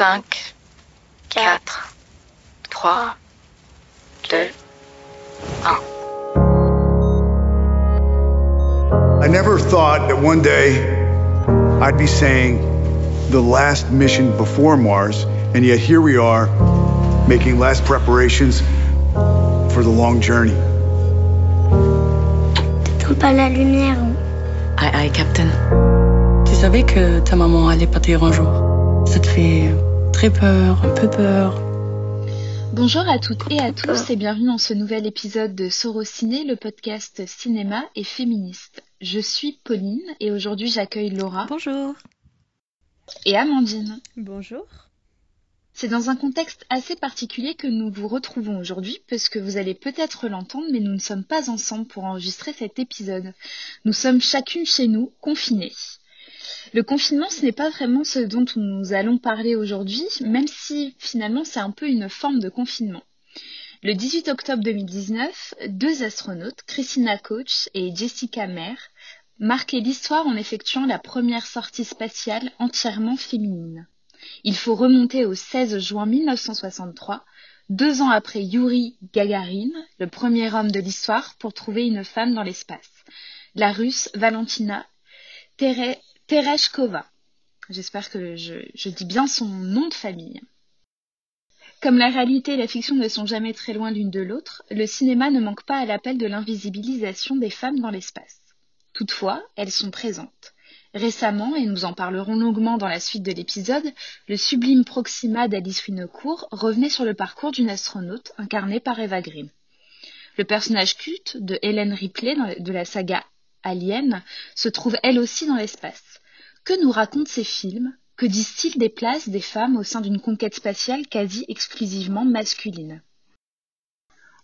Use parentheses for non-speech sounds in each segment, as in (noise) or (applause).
5, 4, 3, 2, 1. I never thought that one day I'd be saying the last mission before Mars, and yet here we are making last preparations for the long journey. T'éteins pas la lumière. Aye, aye, Captain. Tu savais que ta maman allait partir un jour Ça te fait très peur, un peu peur. Bonjour à toutes et à tous et bienvenue dans ce nouvel épisode de Sorociné, le podcast cinéma et féministe. Je suis Pauline et aujourd'hui j'accueille Laura Bonjour. et Amandine. Bonjour. C'est dans un contexte assez particulier que nous vous retrouvons aujourd'hui, parce que vous allez peut-être l'entendre, mais nous ne sommes pas ensemble pour enregistrer cet épisode. Nous sommes chacune chez nous, confinées. Le confinement, ce n'est pas vraiment ce dont nous allons parler aujourd'hui, même si finalement c'est un peu une forme de confinement. Le 18 octobre 2019, deux astronautes, Christina Koch et Jessica Meir, marquaient l'histoire en effectuant la première sortie spatiale entièrement féminine. Il faut remonter au 16 juin 1963, deux ans après Yuri Gagarin, le premier homme de l'histoire, pour trouver une femme dans l'espace. La russe Valentina Tere- Tereshkova. J'espère que je, dis bien son nom de famille. Comme la réalité et la fiction ne sont jamais très loin l'une de l'autre, le cinéma ne manque pas à l'appel de l'invisibilisation des femmes dans l'espace. Toutefois, elles sont présentes. Récemment, et nous en parlerons longuement dans la suite de l'épisode, le sublime Proxima d'Alice Winocourt revenait sur le parcours d'une astronaute incarnée par Eva Green. Le personnage culte de Helen Ripley de la saga Alien se trouve elle aussi dans l'espace. Que nous racontent ces films? Que disent-ils des places des femmes au sein d'une conquête spatiale quasi exclusivement masculine?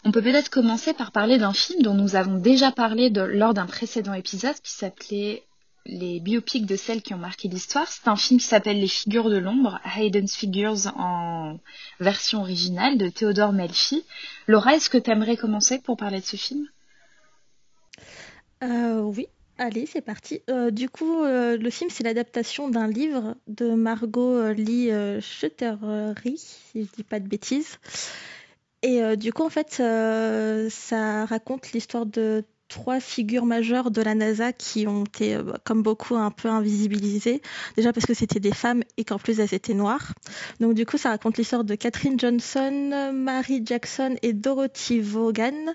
On peut peut-être commencer par parler d'un film dont nous avons déjà parlé lors d'un précédent épisode qui s'appelait Les biopics de celles qui ont marqué l'histoire. C'est un film qui s'appelle Les figures de l'ombre, Hayden's Figures en version originale de Théodore Melfi. Laura, est-ce que tu aimerais commencer pour parler de ce film? Euh, oui, allez, c'est parti. Euh, du coup, euh, le film, c'est l'adaptation d'un livre de Margot euh, Lee Shetterly, si je dis pas de bêtises. Et du coup, en fait, ça raconte l'histoire de trois figures majeures de la NASA qui ont été, euh, comme beaucoup, un peu invisibilisées. Déjà parce que c'était des femmes et qu'en plus elles étaient noires. Donc du coup, ça raconte l'histoire de Catherine Johnson, Mary Jackson et Dorothy Vaughan,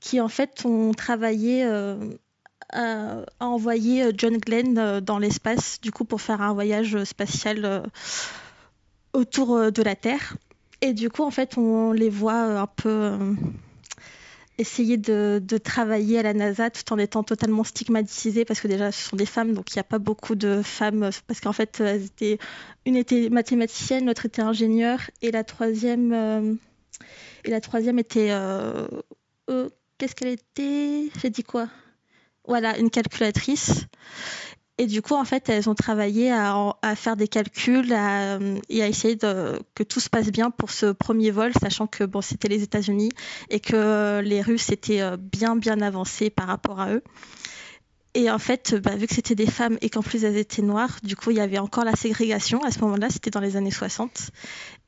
qui en fait ont travaillé euh, à envoyer euh, John Glenn euh, dans l'espace, du coup pour faire un voyage spatial autour de la Terre. Et du coup, en fait, on les voit un peu essayer de, travailler à la NASA tout en étant totalement stigmatisées parce que déjà, ce sont des femmes, donc il n'y a pas beaucoup de femmes, parce qu'en fait, elles étaient, une était mathématicienne, l'autre était ingénieure, et la troisième, et la troisième était, qu'est-ce qu'elle était? J'ai dit quoi? Voilà, une calculatrice. Et du coup, en fait, elles ont travaillé à, faire des calculs et à essayer que tout se passe bien pour ce premier vol, sachant que bon, c'était les États-Unis et que les Russes étaient euh, bien, bien avancés par rapport à eux. Et en fait, bah, vu que c'était des femmes et qu'en plus elles étaient noires, du coup, il y avait encore la ségrégation. À ce moment-là, c'était dans les années 60.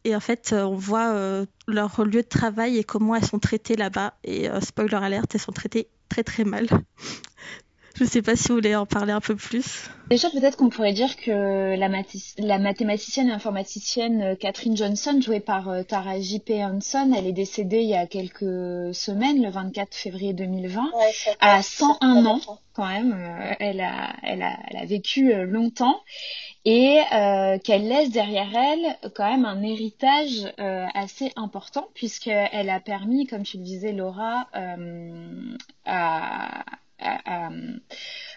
Et en fait, euh, on voit euh, leur lieu de travail et comment elles sont traitées là-bas. Et euh, spoiler alerte, elles sont traitées très, très mal. Je sais pas si vous voulez en parler un peu plus. Déjà, peut-être qu'on pourrait dire que la, mathématicienne et informaticienne euh, Catherine Johnson, jouée par euh, Tara J.P. Hanson, elle est décédée il y a quelques semaines, le 24 février 2020, à 101 ans quand même. Euh, Elle a, elle a, elle a vécu euh, longtemps et euh, qu'elle laisse derrière elle quand même un héritage euh, assez important puisqu'elle a permis, comme tu le disais Laura, euh, à, à,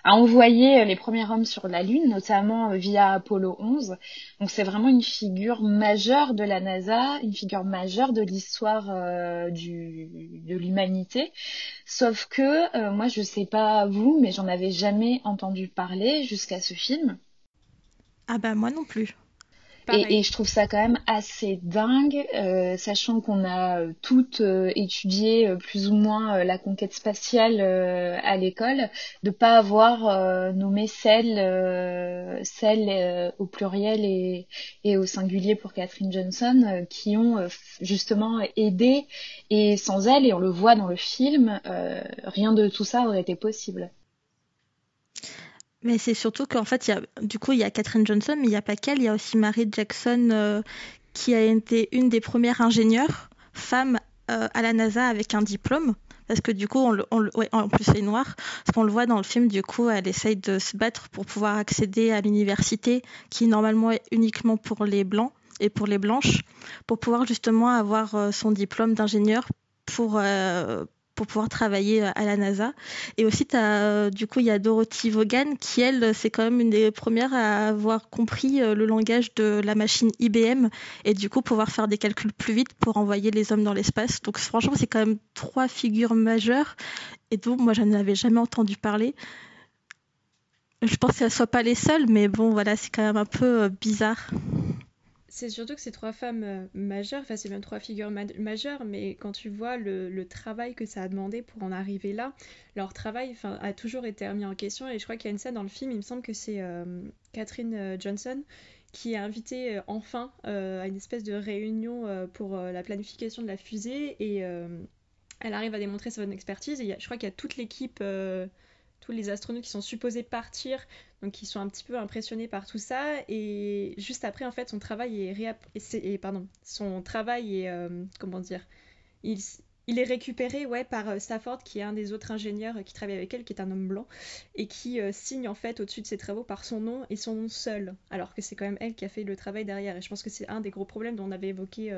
à- envoyer les premiers hommes sur la Lune, notamment via Apollo 11. Donc c'est vraiment une figure majeure de la NASA, une figure majeure de l'histoire euh, de l'humanité. Sauf que euh, moi je sais pas vous, mais j'en avais jamais entendu parler jusqu'à ce film. Ah bah moi non plus. Et, je trouve ça quand même assez dingue, euh, sachant qu'on a euh, toutes euh, étudié plus ou moins la conquête spatiale à l'école, de pas avoir nommé celles, celles au pluriel et, et, au singulier pour Catherine Johnson, qui ont justement aidé. Et sans elle, et on le voit dans le film, rien de tout ça aurait été possible. Mais c'est surtout qu'en fait, y a, du coup, il y a Catherine Johnson, mais il n'y a pas qu'elle, il y a aussi Mary Jackson, euh, qui a été une des premières ingénieures femmes euh, à la NASA avec un diplôme. Parce que du coup, on, en plus, elle est noire. Parce qu'on le voit dans le film, du coup, elle essaye de se battre pour pouvoir accéder à l'université, qui normalement est uniquement pour les blancs et pour les blanches, pour pouvoir justement avoir euh, son diplôme d'ingénieur pour, pour pouvoir travailler euh, à la NASA. Et aussi, as, euh, du coup, il y a Dorothy Vaughan qui, elle, c'est quand même une des premières à avoir compris euh, le langage de la machine IBM et du coup pouvoir faire des calculs plus vite pour envoyer les hommes dans l'espace. Donc franchement, c'est quand même trois figures majeures et dont moi, je n'avais jamais entendu parler. Je pense qu'elles ne soient pas les seules, mais bon, voilà, c'est quand même un peu bizarre c'est surtout que ces trois femmes euh, majeures, enfin c'est même trois figures majeures, mais quand tu vois le, travail que ça a demandé pour en arriver là, leur travail a toujours été remis en question. Et je crois qu'il y a une scène dans le film, il me semble que c'est euh, Catherine euh, Johnson qui est invitée enfin à une espèce de réunion pour la planification de la fusée et elle arrive à démontrer son expertise. Et je crois qu'il y a toute l'équipe tous les astronautes qui sont supposés partir, donc qui sont un petit peu impressionnés par tout ça. Et juste après, en fait, son travail est, pardon, son travail est euh, comment dire, il, il est récupéré ouais, par euh, Stafford, qui est un des autres ingénieurs qui travaille avec elle, qui est un homme blanc, et qui euh, signe en fait au-dessus de ses travaux par son nom et son nom seul, alors que c'est quand même elle qui a fait le travail derrière. Et je pense que c'est un des gros problèmes dont on avait évoqué,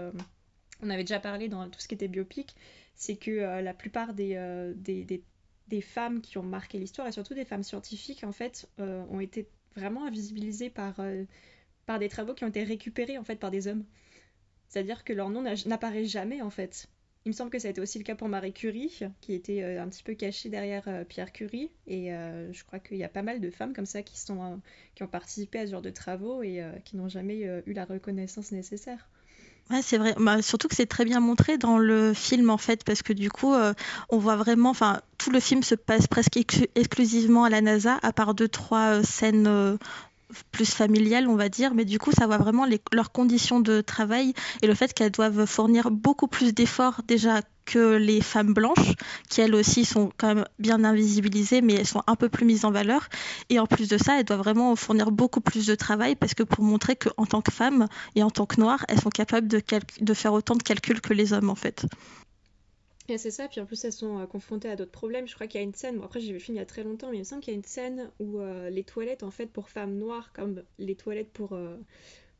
on avait déjà parlé dans tout ce qui était biopic, c'est que la plupart des femmes qui ont marqué l'histoire et surtout des femmes scientifiques en fait euh, ont été vraiment invisibilisées par, euh, par des travaux qui ont été récupérés en fait par des hommes. C'est-à-dire que leur nom n'apparaît jamais en fait. Il me semble que ça a été aussi le cas pour Marie Curie, qui était euh, un petit peu cachée derrière Pierre Curie. Et je crois qu'il y a pas mal de femmes comme ça qui, sont, qui ont participé à ce genre de travaux et qui n'ont jamais eu la reconnaissance nécessaire. Ouais, c'est vrai. Bah, surtout que c'est très bien montré dans le film en fait, parce que du coup, on voit vraiment, enfin, tout le film se passe presque exclusivement à la NASA, à part deux trois euh, scènes euh, plus familiales, on va dire, mais du coup, ça voit vraiment leurs conditions de travail et le fait qu'elles doivent fournir beaucoup plus d'efforts déjà que les femmes blanches, qui elles aussi sont quand même bien invisibilisées, mais elles sont un peu plus mises en valeur. Et en plus de ça, elles doivent vraiment fournir beaucoup plus de travail parce que pour montrer qu'en tant que femmes et en tant que noires, elles sont capables de, de faire autant de calculs que les hommes en fait. Et c'est ça, puis en plus elles sont euh, confrontées à d'autres problèmes. Je crois qu'il y a une scène, bon, après j'ai vu le film il y a très longtemps, mais il me semble qu'il y a une scène où euh, les toilettes en fait pour femmes noires, comme les toilettes pour, euh,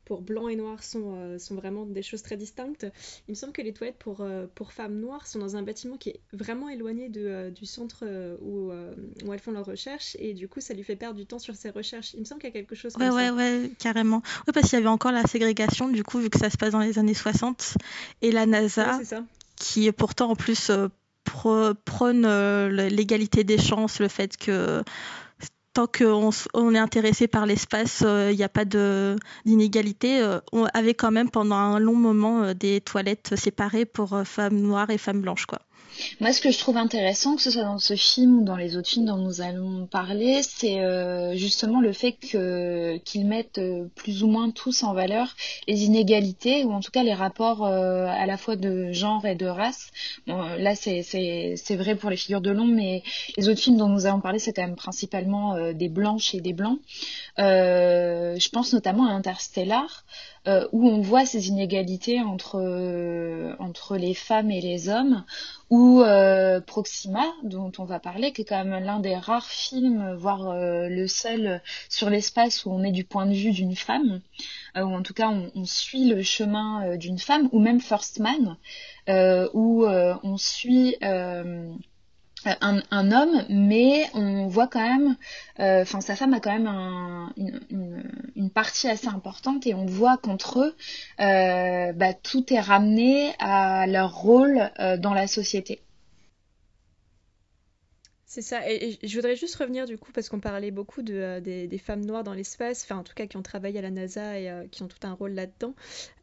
pour blanc et noir sont, sont vraiment des choses très distinctes. Il me semble que les toilettes pour, pour femmes noires sont dans un bâtiment qui est vraiment éloigné de, du centre où, où, elles font leurs recherches et du coup ça lui fait perdre du temps sur ses recherches. Il me semble qu'il y a quelque chose comme ouais, ça. Ouais, ouais, carrément. Oui, parce qu'il y avait encore la ségrégation du coup vu que ça se passe dans les années 60 et la NASA qui pourtant en plus prône l'égalité des chances, le fait que tant qu'on on est intéressé par l'espace, il euh, n'y a pas d'inégalité. Euh, on avait quand même pendant un long moment euh, des toilettes séparées pour femmes noires et femmes blanches. Quoi. Moi, ce que je trouve intéressant, que ce soit dans ce film ou dans les autres films dont nous allons parler, c'est euh, justement le fait que qu'ils mettent euh, plus ou moins tous en valeur les inégalités ou en tout cas les rapports euh, à la fois de genre et de race. Bon, là, c'est c'est vrai pour les figures de l'ombre, mais les autres films dont nous allons parler, c'est quand même principalement des blanches et des blancs. je pense notamment à Interstellar. Euh, où on voit ces inégalités entre, euh, entre les femmes et les hommes, ou euh, Proxima, dont on va parler, qui est quand même l'un des rares films, voire le seul sur l'espace où on est du point de vue d'une femme, ou en tout cas on, on suit le chemin d'une femme, ou même First Man, où on suit euh, un, un, homme, mais on voit quand même, euh, enfin sa femme a quand même un, une, une, partie assez importante et on voit qu'entre eux, euh, bah, tout est ramené à leur rôle dans la société. C'est ça, et, je voudrais juste revenir du coup, parce qu'on parlait beaucoup de, euh, des, femmes noires dans l'espace, enfin en tout cas qui ont travaillé à la NASA et euh, qui ont tout un rôle là-dedans.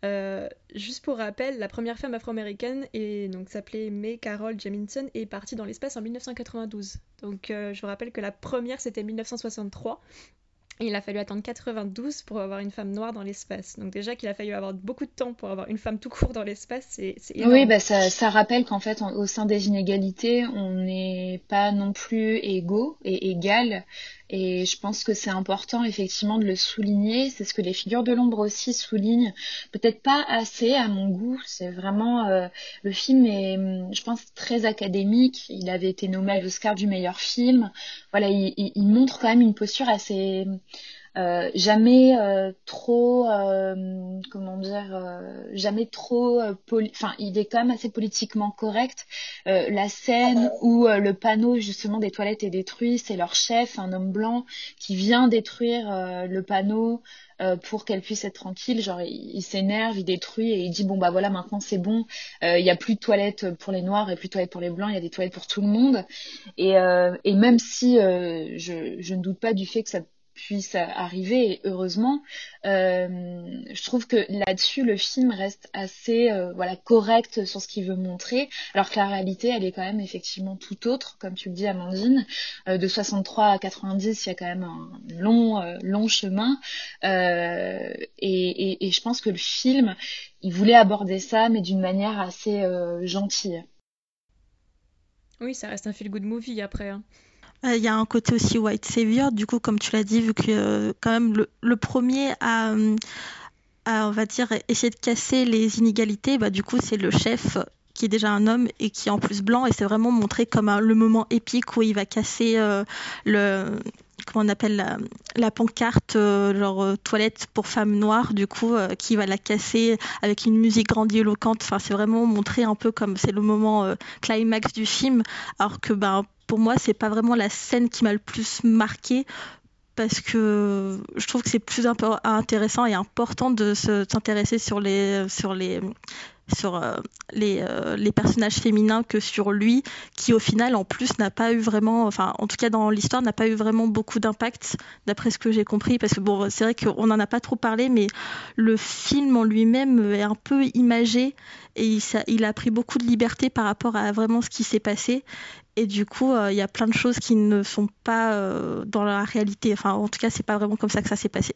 Euh, juste pour rappel, la première femme afro-américaine donc s'appelait May Carol Jamison et est partie dans l'espace en 1992. Donc je vous rappelle que la première c'était 1963 il a fallu attendre 92 pour avoir une femme noire dans l'espace. Donc déjà qu'il a fallu avoir beaucoup de temps pour avoir une femme tout court dans l'espace, c'est. Oui, bah ça, ça rappelle qu'en fait, au sein des inégalités, on n'est pas non plus égaux et égales. Et je pense que c'est important effectivement de le souligner. C'est ce que les figures de l'ombre aussi soulignent. Peut-être pas assez à mon goût. C'est vraiment euh, le film est, je pense, très académique. Il avait été nommé à l'Oscar du meilleur film. Voilà, il, il, montre quand même une posture assez euh, jamais euh, trop euh, comment dire jamais trop enfin il est quand même assez politiquement correct la scène où le panneau justement des toilettes est détruit c'est leur chef un homme blanc qui vient détruire le panneau pour qu'elle puisse être tranquille. Genre, il, s'énerve, il détruit et il dit bon bah voilà maintenant c'est bon, il n'y a plus de toilettes pour les noirs et plus de toilettes pour les blancs, il y a des toilettes pour tout le monde. Et, et même si je, je ne doute pas du fait que ça puisse arriver. Et heureusement euh, je trouve que là-dessus le film reste assez euh, voilà correct sur ce qu'il veut montrer alors que la réalité elle est quand même effectivement tout autre comme tu le dis Amandine. Euh, de 63 à 90 il y a quand même un long long chemin. Et, je pense que le film il voulait aborder ça mais d'une manière assez gentille. Oui ça reste un feel good movie après hein. Euh, il y a un côté aussi white savior, du coup, comme tu l'as dit, vu que euh, quand même le, premier à, on va dire, essayer de casser les inégalités, bah, du coup, c'est le chef qui est déjà un homme et qui est en plus blanc, et c'est vraiment montré comme le moment épique où il va casser euh, le comment on appelle la, pancarte genre toilette pour femmes noires du coup qui va la casser avec une musique grandiloquente. Enfin c'est vraiment montré un peu comme c'est le moment climax du film. Alors que ben pour moi, c'est pas vraiment la scène qui m'a le plus marqué parce que je trouve que c'est plus intéressant et important de s'intéresser sur les sur les sur euh, les, euh, les, personnages féminins que sur lui, qui au final en plus n'a pas eu vraiment, enfin en tout cas dans l'histoire n'a pas eu vraiment beaucoup d'impact, d'après ce que j'ai compris, parce que bon c'est vrai qu'on n'en a pas trop parlé, mais le film en lui-même est un peu imagé et il, il, a pris beaucoup de liberté par rapport à vraiment ce qui s'est passé. Et du coup, euh, il y a plein de choses qui ne sont pas euh, dans la réalité. Enfin, en tout cas, c'est pas vraiment comme ça que ça s'est passé.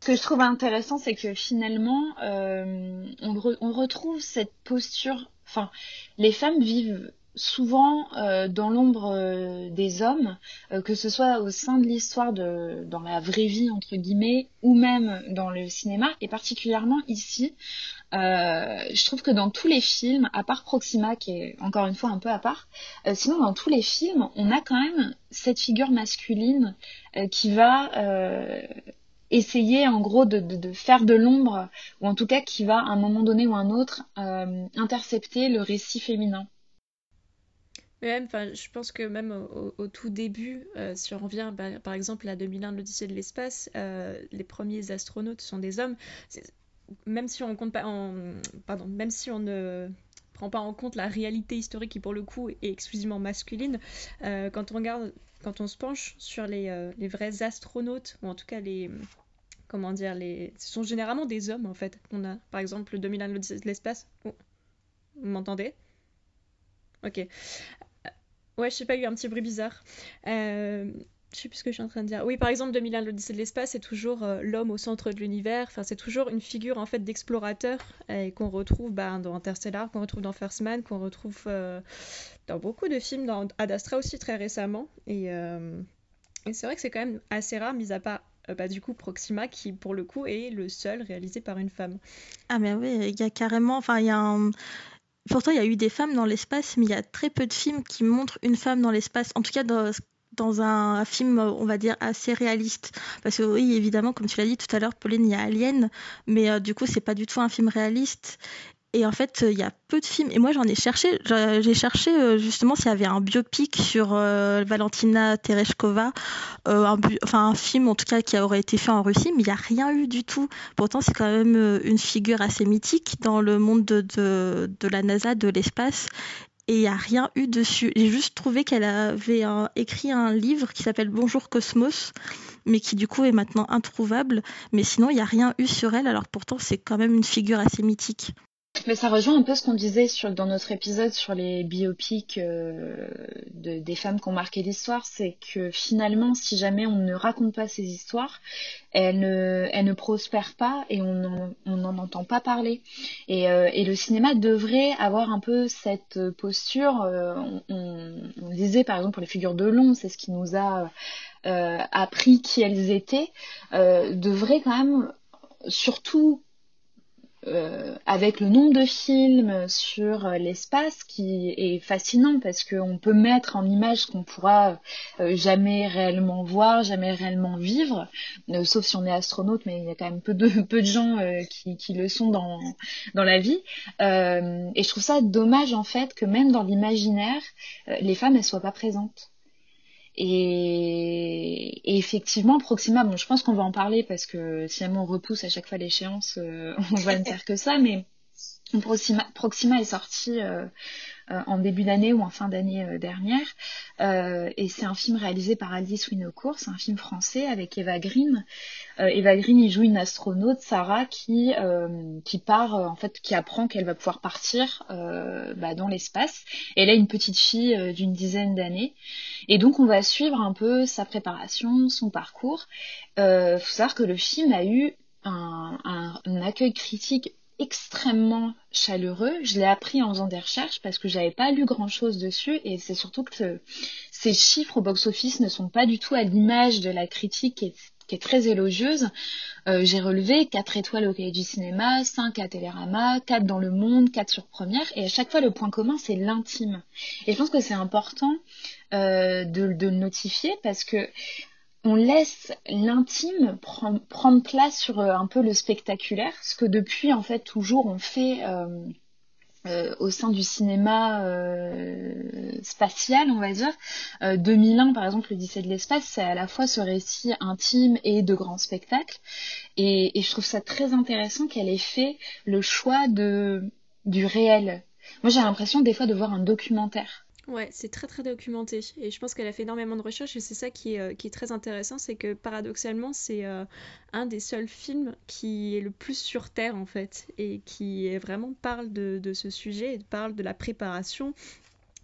Ce que je trouve intéressant, c'est que finalement, euh, on, retrouve cette posture. Enfin, les femmes vivent souvent dans l'ombre des hommes, que ce soit au sein de l'histoire de dans la vraie vie entre guillemets, ou même dans le cinéma, et particulièrement ici, euh, je trouve que dans tous les films, à part Proxima, qui est encore une fois un peu à part, euh, sinon dans tous les films, on a quand même cette figure masculine euh, qui va essayer en gros de, faire de l'ombre, ou en tout cas qui va à un moment donné ou un autre intercepter le récit féminin. Même, je pense que même au, tout début, si on revient bah, par exemple à 2001, l'Odyssée de l'espace, les premiers astronautes sont des hommes même si on ne prend pas en compte la réalité historique qui pour le coup est exclusivement masculine, euh, quand on regarde, quand on se penche sur les, euh, vrais astronautes ou en tout cas les comment dire les, ce sont généralement des hommes en fait. On a par exemple le 2001 de l'espace. Oh, vous m'entendez? Ok. Euh, ouais, je sais pas, il y a eu un petit bruit bizarre. Euh, je sais plus ce que je suis en train de dire. Oui, par exemple, 2001, l'Odyssée de l'espace, c'est toujours euh, l'homme au centre de l'univers. Enfin, c'est toujours une figure en fait d'explorateur et qu'on retrouve bah, dans Interstellar, qu'on retrouve dans First Man, qu'on retrouve euh, dans beaucoup de films, dans Ad Astra aussi très récemment. Et, euh, et c'est vrai que c'est quand même assez rare, mis à part bah, du coup Proxima, qui pour le coup est le seul réalisé par une femme. Ah mais oui, il y a carrément, enfin il y a. Pourtant, il y a eu des femmes dans l'espace, mais il y a très peu de films qui montrent une femme dans l'espace. En tout cas, dans un film, on va dire, assez réaliste. Parce que oui, évidemment, comme tu l'as dit tout à l'heure, Pauline, il y a Alien, mais euh, du coup, c'est pas du tout un film réaliste. Et en fait, il y a peu de films. Et moi, j'en ai cherché. J'ai cherché euh, justement s'il y avait un biopic sur euh, Valentina Tereshkova, un, enfin un film en tout cas qui aurait été fait en Russie, mais il n'y a rien eu du tout. Pourtant, c'est quand même une figure assez mythique dans le monde de, de, de la NASA, de l'espace. et il n'y a rien eu dessus. J'ai juste trouvé qu'elle avait écrit un livre qui s'appelle Bonjour Cosmos, mais qui du coup est maintenant introuvable. Mais sinon, il n'y a rien eu sur elle, alors pourtant c'est quand même une figure assez mythique. Mais ça rejoint un peu ce qu'on disait sur, dans notre épisode sur les biopics euh, de, des femmes qui ont marqué l'histoire, c'est que finalement, si jamais on ne raconte pas ces histoires, elles ne, prospèrent pas et on n'en entend pas parler. Et, euh, et, le cinéma devrait avoir un peu cette posture. Euh, on, on, disait par exemple pour les figures de long, c'est ce qui nous a appris qui elles étaient, devrait quand même surtout euh, avec le nombre de films sur euh, l'espace qui est fascinant parce qu'on peut mettre en image ce qu'on pourra euh, jamais réellement voir, jamais réellement vivre, sauf si on est astronaute, mais il y a quand même peu de, (laughs) peu de gens qui, qui, le sont dans, dans la vie. et je trouve ça dommage en fait que même dans l'imaginaire, les femmes ne soient pas présentes. Et, effectivement, Proxima, bon, je pense qu'on va en parler parce que si on repousse à chaque fois l'échéance, euh, (laughs) on va ne faire que ça, mais Proxima, Proxima est sorti euh, en début d'année ou en fin d'année euh, dernière. Euh, et c'est un film réalisé par Alice Winocourt, c'est un film français avec Eva Green. Eva Green, il joue une astronaute, Sarah, qui qui part en fait, qui apprend qu'elle va pouvoir partir bah, dans l'espace. Elle a une petite fille d'une dizaine d'années, et donc on va suivre un peu sa préparation, son parcours. Il faut savoir que le film a eu un accueil critique extrêmement chaleureux. Je l'ai appris en faisant des recherches parce que j'avais pas lu grand chose dessus et c'est surtout que ces chiffres au box-office ne sont pas du tout à l'image de la critique qui est, très élogieuse. Euh, j'ai relevé 4 étoiles au cahier du cinéma, 5 à Télérama, 4 dans le monde, 4 sur première et à chaque fois le point commun c'est l'intime. Et je pense que c'est important euh, de, de, le notifier parce que on laisse l'intime prendre place sur euh, un peu le spectaculaire, ce que depuis en fait toujours on fait euh, euh, au sein du cinéma spatial, on va dire. 2001 par exemple, le 17 de l'espace, c'est à la fois ce récit intime et de grands spectacles. Et, et je trouve ça très intéressant qu'elle ait fait le choix de du réel. Moi j'ai l'impression des fois de voir un documentaire Ouais, c'est très très documenté. Et je pense qu'elle a fait énormément de recherches et c'est ça qui est, euh, très intéressant, c'est que paradoxalement c'est euh, un des seuls films qui est le plus sur Terre en fait et qui vraiment parle de ce sujet et parle de la préparation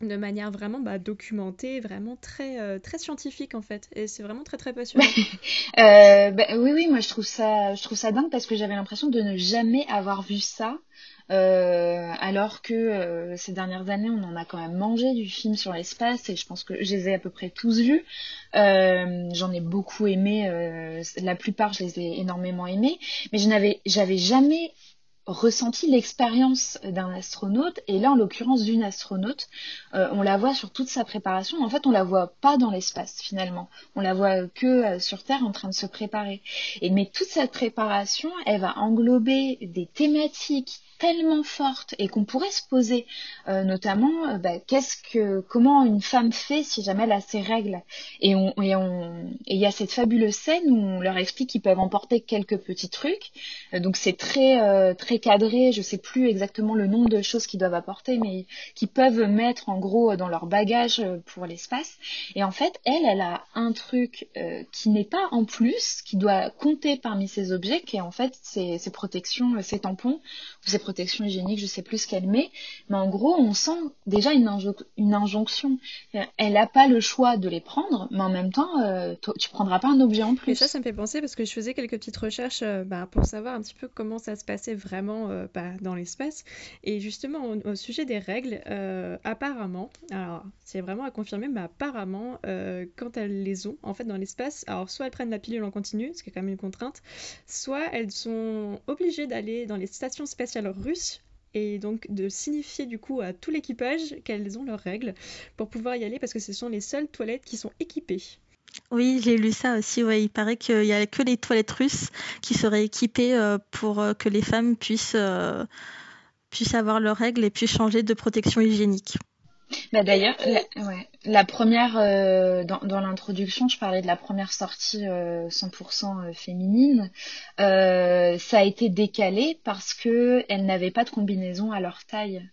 de manière vraiment bah, documentée, vraiment très, euh, très scientifique en fait. Et c'est vraiment très très passionnant. (laughs) bah, oui, oui, moi je trouve ça, je trouve ça dingue parce que j'avais l'impression de ne jamais avoir vu ça euh, alors que euh, ces dernières années, on en a quand même mangé du film sur l'espace et je pense que je les ai à peu près tous vus. Euh, j'en ai beaucoup aimé, la plupart je les ai énormément aimés, mais je n'avais, jamais ressenti l'expérience d'un astronaute et là en l'occurrence d'une astronaute euh, on la voit sur toute sa préparation. En fait on la voit pas dans l'espace finalement. On la voit que euh, sur terre en train de se préparer. Et mais toute cette préparation elle va englober des thématiques tellement fortes et qu'on pourrait se poser euh, notamment bah, qu'est-ce que comment une femme fait si jamais elle a ses règles? Et on et on il y a cette fabuleuse scène où on leur explique qu'ils peuvent emporter quelques petits trucs. Donc c'est très très cadré, je sais plus exactement le nombre de choses qu'ils doivent apporter, mais qui peuvent mettre en gros dans leur bagage euh, pour l'espace. Et en fait, elle, elle a un truc euh, qui n'est pas en plus, qui doit compter parmi ces objets, qui est en fait ses, protections, euh, ses tampons, ses hygiéniques, je sais plus ce qu'elle met. Mais en gros, on sent déjà une, une injonction. Elle n'a pas le choix de les prendre, mais en même temps, tu prendras pas un objet en plus. Et ça, ça me fait penser parce que je faisais quelques petites recherches bah, pour savoir un petit peu comment ça se passait vraiment euh, dans l'espace. Et justement, au, sujet des règles, euh, apparemment, alors c'est vraiment à confirmer, mais apparemment, euh, quand elles les ont, en fait, dans l'espace, alors soit elles prennent la pilule en continu, ce qui est quand même une contrainte, soit elles sont obligées d'aller dans les stations spatiales russes et donc de signifier du coup à tout l'équipage qu'elles ont leurs règles pour pouvoir y aller parce que ce sont les seules toilettes qui sont équipées. Oui, j'ai lu ça aussi. Il paraît qu'il n'y a que les toilettes russes qui seraient équipées euh, pour euh, que les femmes puissent, euh, puissent avoir leurs règles et puissent changer de protection hygiénique. Bah D'ailleurs, la, ouais, la première, dans, dans l'introduction, je parlais de la première sortie 100% féminine. ça a été décalé parce qu'elles n'avaient pas de combinaison à leur taille.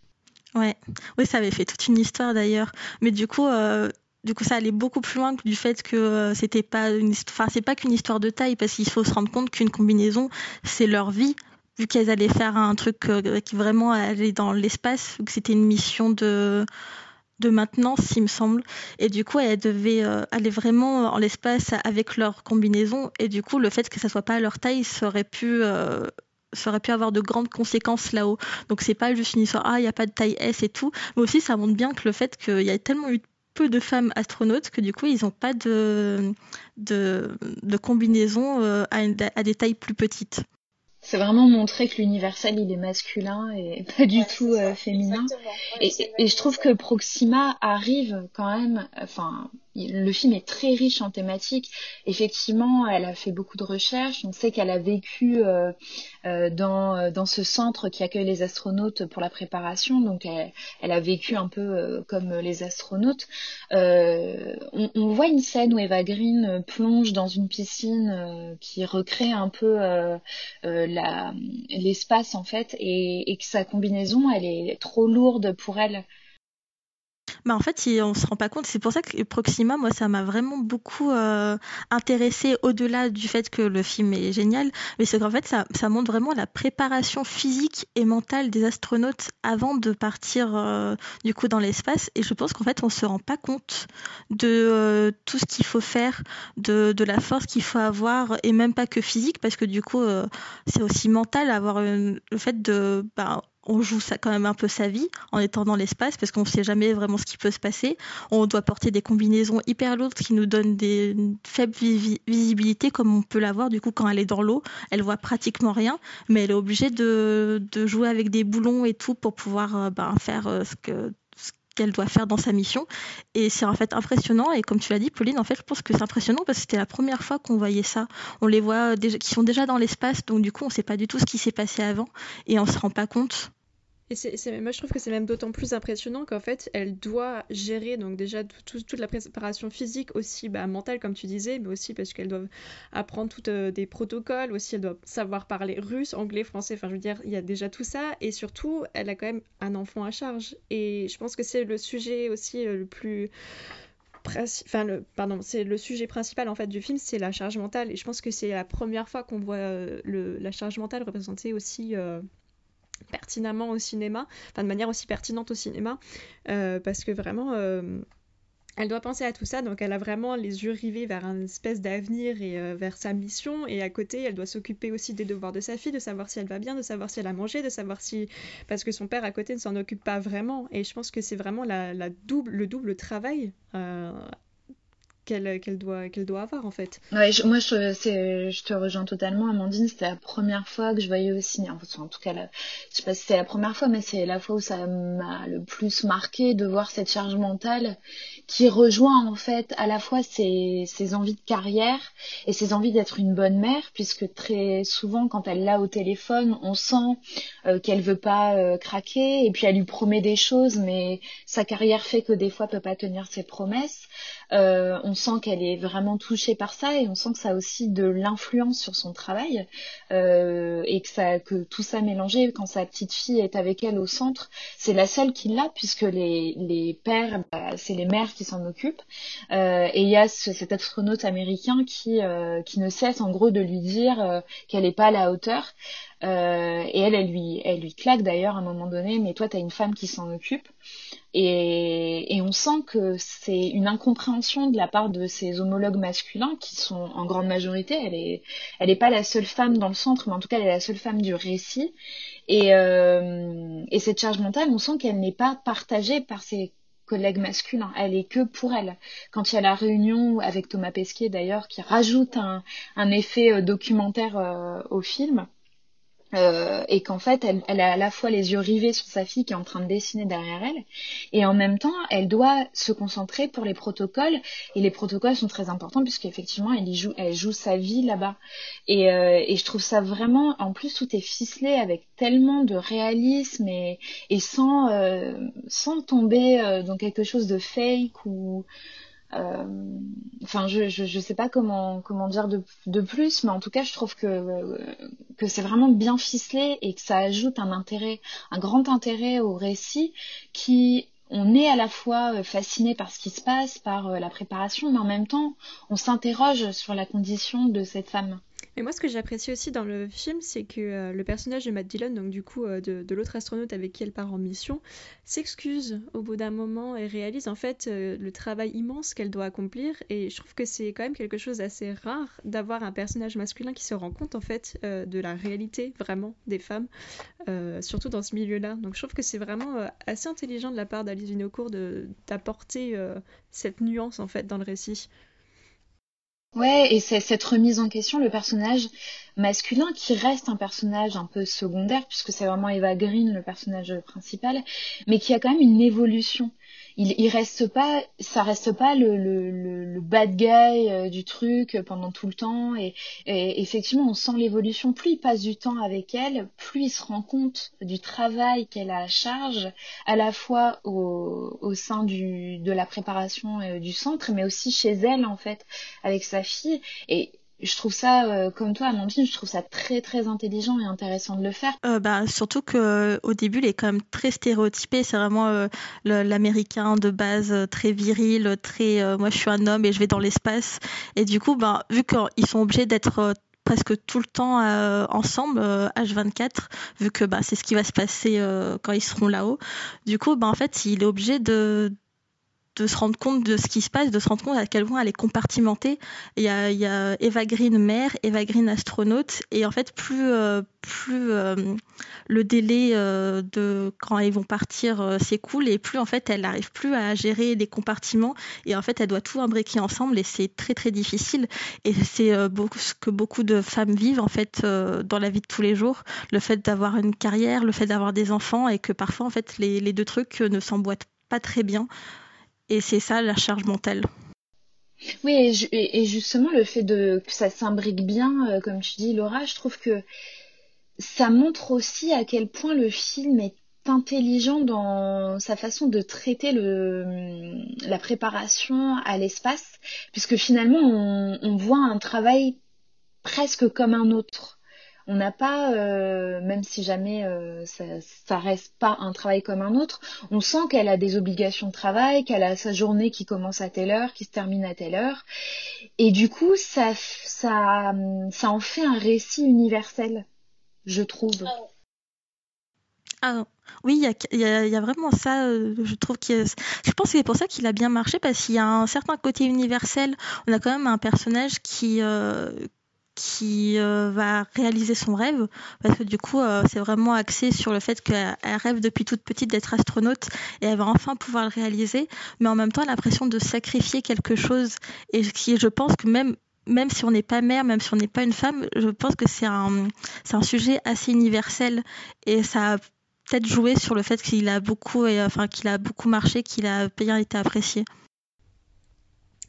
Ouais, oui, ça avait fait toute une histoire d'ailleurs. Mais du coup, euh, du coup, ça allait beaucoup plus loin que du fait que euh, c'était pas une, enfin, c'est pas qu'une histoire de taille, parce qu'il faut se rendre compte qu'une combinaison, c'est leur vie, vu qu'elles allaient faire un truc euh, qui vraiment allait dans l'espace, vu que c'était une mission de de maintenance, il me semble. Et du coup, elles devaient aller vraiment en l'espace avec leur combinaison. Et du coup, le fait que ça soit pas à leur taille, ça aurait pu ça aurait pu avoir de grandes conséquences là-haut. Donc c'est pas juste une histoire, ah, il n'y a pas de taille S et tout, mais aussi ça montre bien que le fait qu'il y a tellement eu peu de femmes astronautes que du coup ils n'ont pas de, de, de combinaison euh, à des tailles plus petites. C'est vraiment montrer que l'universel il est masculin et (laughs) pas du tout euh, féminin. Et, et, je trouve que Proxima arrive quand même, enfin le film est très riche en thématiques. Effectivement, elle a fait beaucoup de recherches. On sait qu'elle a vécu euh, euh, dans, euh, dans ce centre qui accueille les astronautes pour la préparation. Donc, elle, a vécu un peu comme les astronautes. On, voit une scène où Eva Green plonge dans une piscine qui recrée un peu l'espace en fait, et, et que sa combinaison, elle est trop lourde pour elle. Bah en fait, on se rend pas compte. C'est pour ça que Proxima, moi, ça m'a vraiment beaucoup euh, intéressé au-delà du fait que le film est génial. Mais c'est qu'en fait, ça, montre vraiment la préparation physique et mentale des astronautes avant de partir euh, du coup dans l'espace. Et je pense qu'en fait, on se rend pas compte de euh, tout ce qu'il faut faire, de, de la force qu'il faut avoir, et même pas que physique, parce que du coup, euh, c'est aussi mental avoir le fait de bah, on joue ça quand même un peu sa vie en étant dans l'espace parce qu'on ne sait jamais vraiment ce qui peut se passer. On doit porter des combinaisons hyper lourdes qui nous donnent des faibles visibilités comme on peut l'avoir du coup quand elle est dans l'eau. Elle voit pratiquement rien, mais elle est obligée de, jouer avec des boulons et tout pour pouvoir euh, ben, faire euh, ce que qu'elle doit faire dans sa mission. Et c'est en fait impressionnant. Et comme tu l'as dit, Pauline, en fait, je pense que c'est impressionnant parce que c'était la première fois qu'on voyait ça. On les voit qui sont déjà dans l'espace, donc du coup, on ne sait pas du tout ce qui s'est passé avant et on se rend pas compte. Et moi, je trouve que c'est même d'autant plus impressionnant qu'en fait, elle doit gérer donc déjà toute la préparation physique, aussi bah, mentale, comme tu disais, mais aussi parce qu'elle doit apprendre tout, euh, des protocoles, aussi elle doit savoir parler russe, anglais, français, enfin, je veux dire, il y a déjà tout ça, et surtout, elle a quand même un enfant à charge. Et je pense que c'est le sujet aussi euh, le plus enfin le pardon c'est le sujet principal en fait du film c'est la charge mentale et je pense que c'est la première fois qu'on voit euh, le, la charge mentale représentée aussi pertinemment au cinéma, enfin de manière aussi pertinente au cinéma, euh, parce que vraiment, euh, elle doit penser à tout ça, donc elle a vraiment les yeux rivés vers un espèce d'avenir et euh, vers sa mission, et à côté, elle doit s'occuper aussi des devoirs de sa fille, de savoir si elle va bien, de savoir si elle a mangé, de savoir si... parce que son père à côté ne s'en occupe pas vraiment, et je pense que c'est vraiment la, double, le double travail qu'elle doit, qu'elle doit avoir en fait. Ouais, moi je, je te rejoins totalement Amandine, c'était la première fois que je voyais au cinéma, enfin, en tout cas je sais pas si c'était la première fois mais c'est la fois où ça m'a le plus marqué de voir cette charge mentale qui rejoint en fait à la fois ses, ses envies de carrière et ses envies d'être une bonne mère puisque très souvent quand elle l'a au téléphone on sent euh, qu'elle veut pas euh, craquer et puis elle lui promet des choses mais sa carrière fait que des fois peut pas tenir ses promesses euh, on sent qu'elle est vraiment touchée par ça et on sent que ça a aussi de l'influence sur son travail euh, et que, ça, que tout ça mélangé quand sa petite fille est avec elle au centre, c'est la seule qui l'a puisque les, les pères, bah, c'est les mères qui s'en occupent. Euh, et il y a cet astronaute américain qui, qui ne cesse en gros de lui dire qu'elle n'est pas à la hauteur. Euh, et elle, elle lui, elle lui claque d'ailleurs à un moment donné, mais toi, tu as une femme qui s'en occupe. Et, on sent que c'est une incompréhension de la part de ses homologues masculins qui sont en grande majorité. Elle elle est pas la seule femme dans le centre, mais en tout cas, elle est la seule femme du récit. Et, euh, et cette charge mentale, on sent qu'elle n'est pas partagée par ses collègues masculins. Elle est que pour elle. Quand il y a la réunion avec Thomas Pesquet d'ailleurs, qui rajoute un, un effet euh, documentaire euh, au film, euh, et qu'en fait elle, a à la fois les yeux rivés sur sa fille qui est en train de dessiner derrière elle et en même temps elle doit se concentrer pour les protocoles et les protocoles sont très importants puisqu'effectivement elle joue elle joue sa vie là-bas. Et, euh, et je trouve ça vraiment en plus tout est ficelé avec tellement de réalisme et, et sans euh, sans tomber dans quelque chose de fake ou enfin, je, je, sais pas comment comment dire de, de plus, mais en tout cas, je trouve que que c'est vraiment bien ficelé et que ça ajoute un intérêt, un grand intérêt au récit qui on est à la fois fasciné par ce qui se passe, par la préparation, mais en même temps, on s'interroge sur la condition de cette femme. Et moi, ce que j'apprécie aussi dans le film, c'est que euh, le personnage de Matt Dillon, donc du coup euh, de, l'autre astronaute avec qui elle part en mission, s'excuse au bout d'un moment et réalise en fait euh, le travail immense qu'elle doit accomplir. Et je trouve que c'est quand même quelque chose d'assez rare d'avoir un personnage masculin qui se rend compte en fait de la réalité vraiment des femmes, surtout dans ce milieu-là. Donc je trouve que c'est vraiment assez intelligent de la part d'Alice Vinocourt d'apporter cette nuance en fait dans le récit. Ouais, et c'est cette remise en question, le personnage masculin qui reste un personnage un peu secondaire, puisque c'est vraiment Eva Green le personnage principal, mais qui a quand même une évolution il, il reste pas, ça reste pas le, le, le, bad guy euh, du truc pendant tout le temps. Et, effectivement, on sent l'évolution. Plus il passe du temps avec elle, plus il se rend compte du travail qu'elle a à charge, à la fois au, au sein du, de la préparation euh, du centre, mais aussi chez elle en fait, avec sa fille. Et je trouve ça, euh, comme toi, Amandine, je trouve ça très très intelligent et intéressant de le faire. Euh, bah, surtout que au début, il est quand même très stéréotypé. C'est vraiment euh, l'américain de base, très viril, très moi je suis un homme et je vais dans l'espace. Et du coup, bah, vu qu'ils sont obligés d'être presque tout le temps ensemble H24 vu que bah, c'est ce qui va se passer quand ils seront là-haut. Du coup, bah, en fait, il est obligé de de se rendre compte de ce qui se passe, de se rendre compte à quel point elle est compartimentée. Il y a, il Eva Green mère, Eva Green astronaute, et en fait plus euh, plus euh, le délai euh, de quand ils vont partir s'écoule et plus en fait elle n'arrive plus à gérer les compartiments et en fait elle doit tout imbriquer ensemble et c'est très très difficile et c'est ce que beaucoup de femmes vivent en fait dans la vie de tous les jours, le fait d'avoir une carrière, le fait d'avoir des enfants et que parfois en fait les deux trucs ne s'emboîtent pas très bien. Et c'est ça la charge mentale. Oui, et, justement, le fait de, que ça s'imbrique bien, euh, comme tu dis, Laura, je trouve que ça montre aussi à quel point le film est intelligent dans sa façon de traiter le, la préparation à l'espace, puisque finalement, on voit un travail presque comme un autre on n'a pas, euh, même si jamais euh, ça, ça reste pas un travail comme un autre, on sent qu'elle a des obligations de travail, qu'elle a sa journée qui commence à telle heure, qui se termine à telle heure, et du coup ça, ça, en fait un récit universel, je trouve. Ah oui, il y a, vraiment ça, euh, je trouve que je pense que c'est pour ça qu'il a bien marché parce qu'il y a un certain côté universel. On a quand même un personnage qui qui euh, va réaliser son rêve. Parce que du coup euh, c'est vraiment axé sur le fait qu'elle rêve depuis toute petite d'être astronaute et elle va enfin pouvoir le réaliser. Mais en même temps l'impression de sacrifier quelque chose. Et qui je pense que même même si on n'est pas mère, même si on n'est pas une femme, je pense que c'est un, un sujet assez universel. Et ça a peut-être joué sur le fait qu'il a beaucoup, enfin qu'il a beaucoup marché, qu'il a bien été apprécié.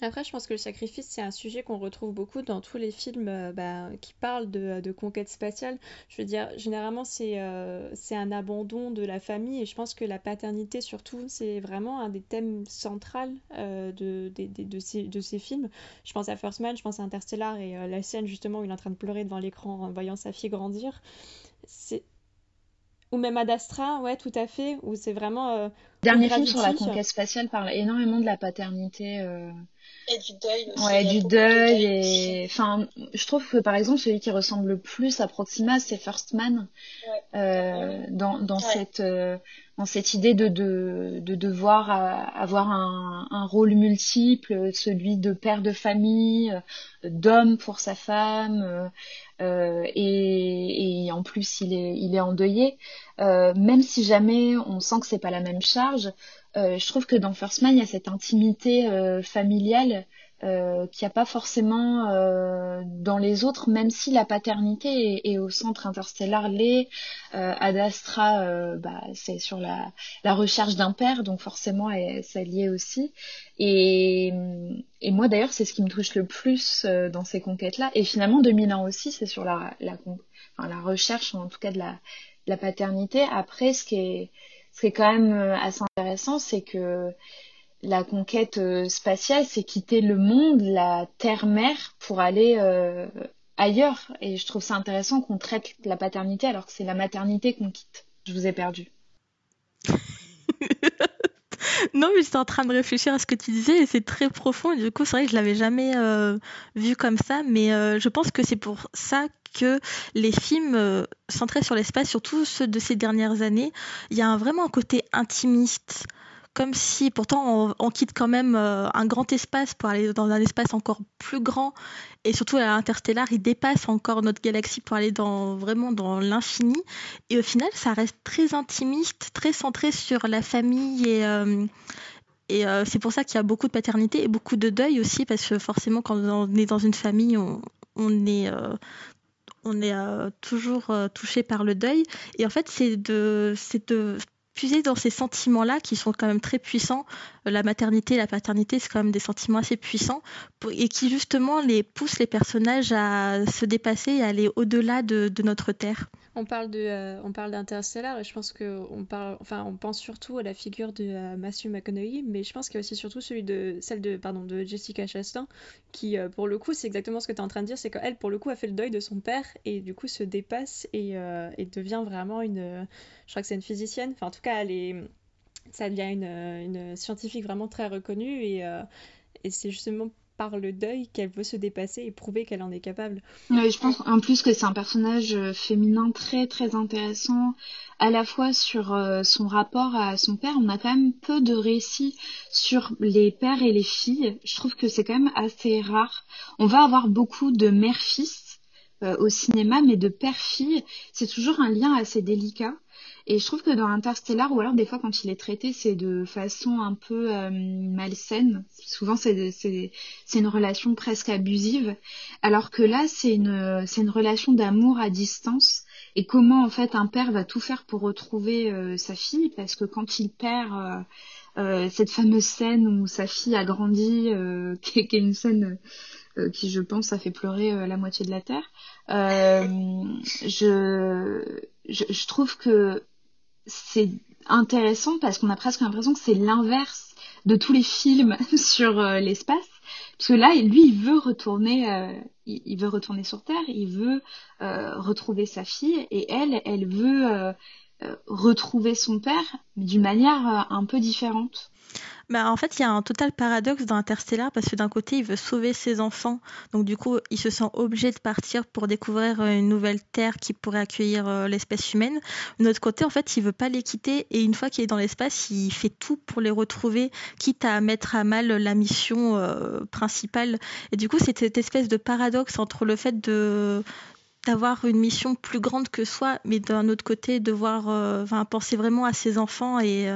Après, je pense que le sacrifice, c'est un sujet qu'on retrouve beaucoup dans tous les films euh, bah, qui parlent de, de, conquête spatiale. Je veux dire, généralement, c'est euh, c'est un abandon de la famille et je pense que la paternité, surtout, c'est vraiment un des thèmes centraux euh, de, de, de, ces, de ces films. Je pense à First Man, je pense à Interstellar et la scène justement où il est en train de pleurer devant l'écran en voyant sa fille grandir. C'est ou même Ad Astra, ouais, tout à fait, où c'est vraiment. Dernier film sur la conquête spatiale parle énormément de la paternité. Et du deuil aussi. Ouais, du deuil et enfin, je trouve que par exemple celui qui ressemble le plus à Proxima, c'est First Man. Euh, dans dans cette euh, dans cette idée de de, de devoir euh, avoir un, un rôle multiple, celui de père de famille, d'homme pour sa femme, euh, et, et, en plus il est il est endeuillé. Euh, même si jamais on sent que c'est pas la même charge, euh, je trouve que dans First Man, il y a cette intimité euh, familiale euh, qu'il n'y a pas forcément euh, dans les autres, même si la paternité est, au centre interstellar l'est. Ad Astra, bah, c'est sur la, recherche d'un père, donc forcément c'est lié aussi. Et, moi d'ailleurs, c'est ce qui me touche le plus dans ces conquêtes-là. Et finalement, 2001 aussi, c'est sur la recherche, en tout cas de la, de la paternité. Après, ce qui est ce qui est quand même euh, assez intéressant, c'est que la conquête spatiale, c'est quitter le monde, la terre-mère, pour aller ailleurs. Et je trouve ça intéressant qu'on traite la paternité alors que c'est la maternité qu'on quitte. Je vous ai perdu. (laughs) non, mais j'étais en train de réfléchir à ce que tu disais et c'est très profond. Du coup, c'est vrai que je l'avais jamais euh, vu comme ça, mais euh, je pense que c'est pour ça que les films euh, centrés sur l'espace, surtout ceux de ces dernières années, il y a vraiment un côté intimiste comme si pourtant on, quitte quand même euh, un grand espace pour aller dans un espace encore plus grand. Et surtout à l'interstellar il dépasse encore notre galaxie pour aller dans vraiment dans l'infini. Et au final ça reste très intimiste très centré sur la famille et euh, c'est pour ça qu'il y a beaucoup de paternité et beaucoup de deuil aussi parce que forcément quand on est dans une famille on est on est toujours touché par le deuil et en fait c'est de c'est de puiser dans ces sentiments-là qui sont quand même très puissants. Euh, la maternité, la paternité, c'est quand même des sentiments assez puissants et qui justement les poussent les personnages à se dépasser et à aller au-delà de, notre terre. On parle de, euh, on parle d'Interstellar et je pense que on parle, enfin, on pense surtout à la figure de euh, Matthew McConaughey, mais je pense qu'il y a aussi surtout celui de, celle de, pardon, de Jessica Chastain, qui pour le coup, c'est exactement ce que tu es en train de dire, c'est qu'elle, pour le coup, a fait le deuil de son père et du coup se dépasse et, et devient vraiment une, je crois que c'est une physicienne, enfin en tout cas, elle est, ça devient une, une scientifique vraiment très reconnue et, et c'est justement par le deuil qu'elle veut se dépasser et prouver qu'elle en est capable. je pense en plus que c'est un personnage euh, féminin très très intéressant à la fois sur euh, son rapport à son père. On a quand même peu de récits sur les pères et les filles. Je trouve que c'est quand même assez rare. On va avoir beaucoup de mère-fils euh, au cinéma, mais de père-fille, c'est toujours un lien assez délicat. Et je trouve que dans Interstellar, ou alors des fois quand il est traité, c'est de façon un peu euh, malsaine. Souvent, c'est une relation presque abusive. Alors que là, c'est une, une relation d'amour à distance. Et comment, en fait, un père va tout faire pour retrouver euh, sa fille? Parce que quand il perd euh, cette fameuse scène où sa fille a grandi, (laughs) qui, est une scène qui, je pense, a fait pleurer la moitié de la Terre. je, je, je, trouve que c'est intéressant parce qu'on a presque l'impression que c'est l'inverse de tous les films (laughs) sur euh, l'espace. Parce que là, lui, il veut retourner, euh, il, veut retourner sur Terre, il veut euh, retrouver sa fille, et elle, elle veut retrouver son père, mais d'une manière un peu différente. Bah, en fait, il y a un total paradoxe dans Interstellar parce que d'un côté, il veut sauver ses enfants. Donc, du coup, il se sent obligé de partir pour découvrir euh, une nouvelle terre qui pourrait accueillir euh, l'espèce humaine. De l'autre côté, en fait, il veut pas les quitter et une fois qu'il est dans l'espace, il fait tout pour les retrouver, quitte à mettre à mal la mission euh, principale. Et du coup, c'est cette espèce de paradoxe entre le fait de d'avoir une mission plus grande que soi, mais d'un autre côté, devoir enfin, penser vraiment à ses enfants et,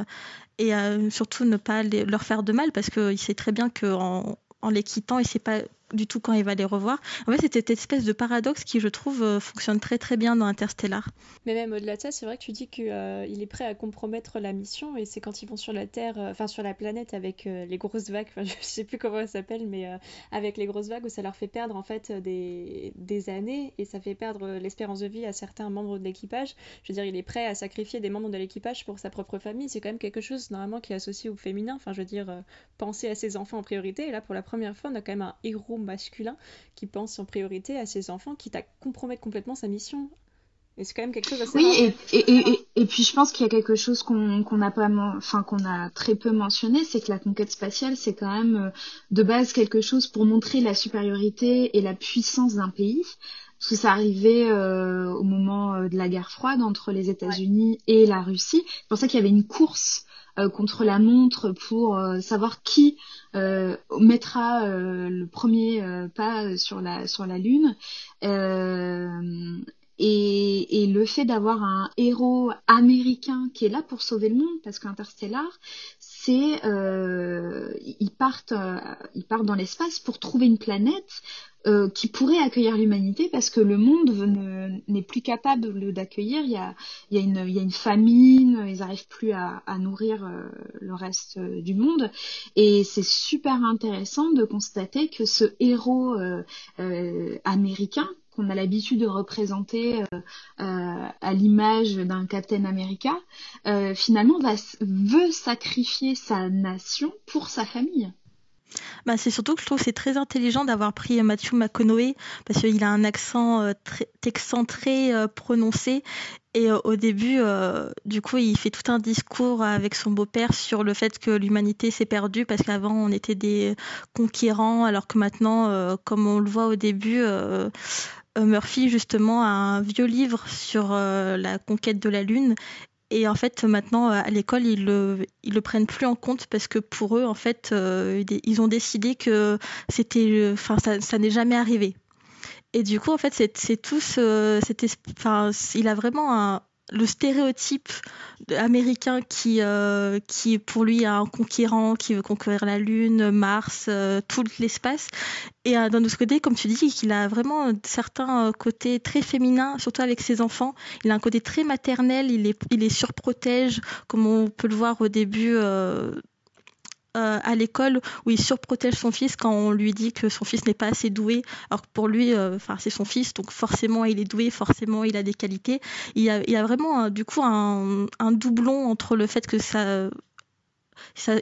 et euh, surtout ne pas leur faire de mal parce qu'il sait très bien qu'en en les quittant, il sait pas du tout quand il va les revoir. En fait, c'était cette espèce de paradoxe qui, je trouve, euh, fonctionne très très bien dans Interstellar. Mais même au-delà de ça, c'est vrai que tu dis qu'il euh, est prêt à compromettre la mission et c'est quand ils vont sur la Terre, euh, enfin sur la planète avec les grosses vagues, (laughs) je sais plus comment ça s'appelle, mais avec les grosses vagues où ça leur fait perdre en fait des, des années et ça fait perdre l'espérance de vie à certains membres de l'équipage. Je veux dire, il est prêt à sacrifier des membres de l'équipage pour sa propre famille. C'est quand même quelque chose normalement qui est associé au féminin. Enfin, je veux dire, penser à ses enfants en priorité. Et là, pour la première fois, on a quand même un héros masculin qui pense en priorité à ses enfants, quitte à compromettre complètement sa mission. Et c'est quand même quelque chose assez. Oui, et, et, et, et, puis je pense qu'il y a quelque chose qu'on qu'on a pas, enfin qu'on a très peu mentionné, c'est que la conquête spatiale, c'est quand même euh, de base quelque chose pour montrer la supériorité et la puissance d'un pays. Parce que ça arrivait euh, au moment euh, de la guerre froide entre les États-Unis et la Russie. C'est pour ça qu'il y avait une course contre la montre pour euh, savoir qui euh, mettra le premier pas sur la sur la lune. Et, et, le fait d'avoir un héros américain qui est là pour sauver le monde, parce qu'Interstellar, c'est euh, ils partent ils partent dans l'espace pour trouver une planète euh, qui pourrait accueillir l'humanité parce que le monde n'est plus capable d'accueillir. Il y a, il une, il y a une famine, ils n'arrivent plus à, à nourrir euh, le reste euh, du monde. Et c'est super intéressant de constater que ce héros américain qu'on a l'habitude de représenter à l'image d'un Captain America, finalement veut sacrifier sa nation pour sa famille. Bah, c'est surtout que je trouve que c'est très intelligent d'avoir pris euh, Matthew McConaughey parce qu'il a un accent euh, très, texan très euh, prononcé. Et au début, du coup, il fait tout un discours avec son beau-père sur le fait que l'humanité s'est perdue parce qu'avant on était des conquérants, alors que maintenant, comme on le voit au début, Murphy justement a un vieux livre sur la conquête de la Lune et en fait, maintenant, à l'école, ils le, ils le prennent plus en compte parce que pour eux, en fait, euh, ils ont décidé que c'était, enfin, ça, ça n'est jamais arrivé. Et du coup, en fait, c'est tout ce, enfin, il a vraiment un, le stéréotype américain qui, euh, qui pour lui un conquérant, qui veut conquérir la Lune, Mars, euh, tout l'espace. Et euh, d'un autre côté, comme tu dis, qu'il a vraiment certains côtés très féminins, surtout avec ses enfants. Il a un côté très maternel, il est, il est surprotège, comme on peut le voir au début euh, à l'école où il surprotège son fils quand on lui dit que son fils n'est pas assez doué, alors que pour lui, euh, c'est son fils, donc forcément il est doué, forcément il a des qualités. Il y a, vraiment du coup un, doublon entre le fait que ça,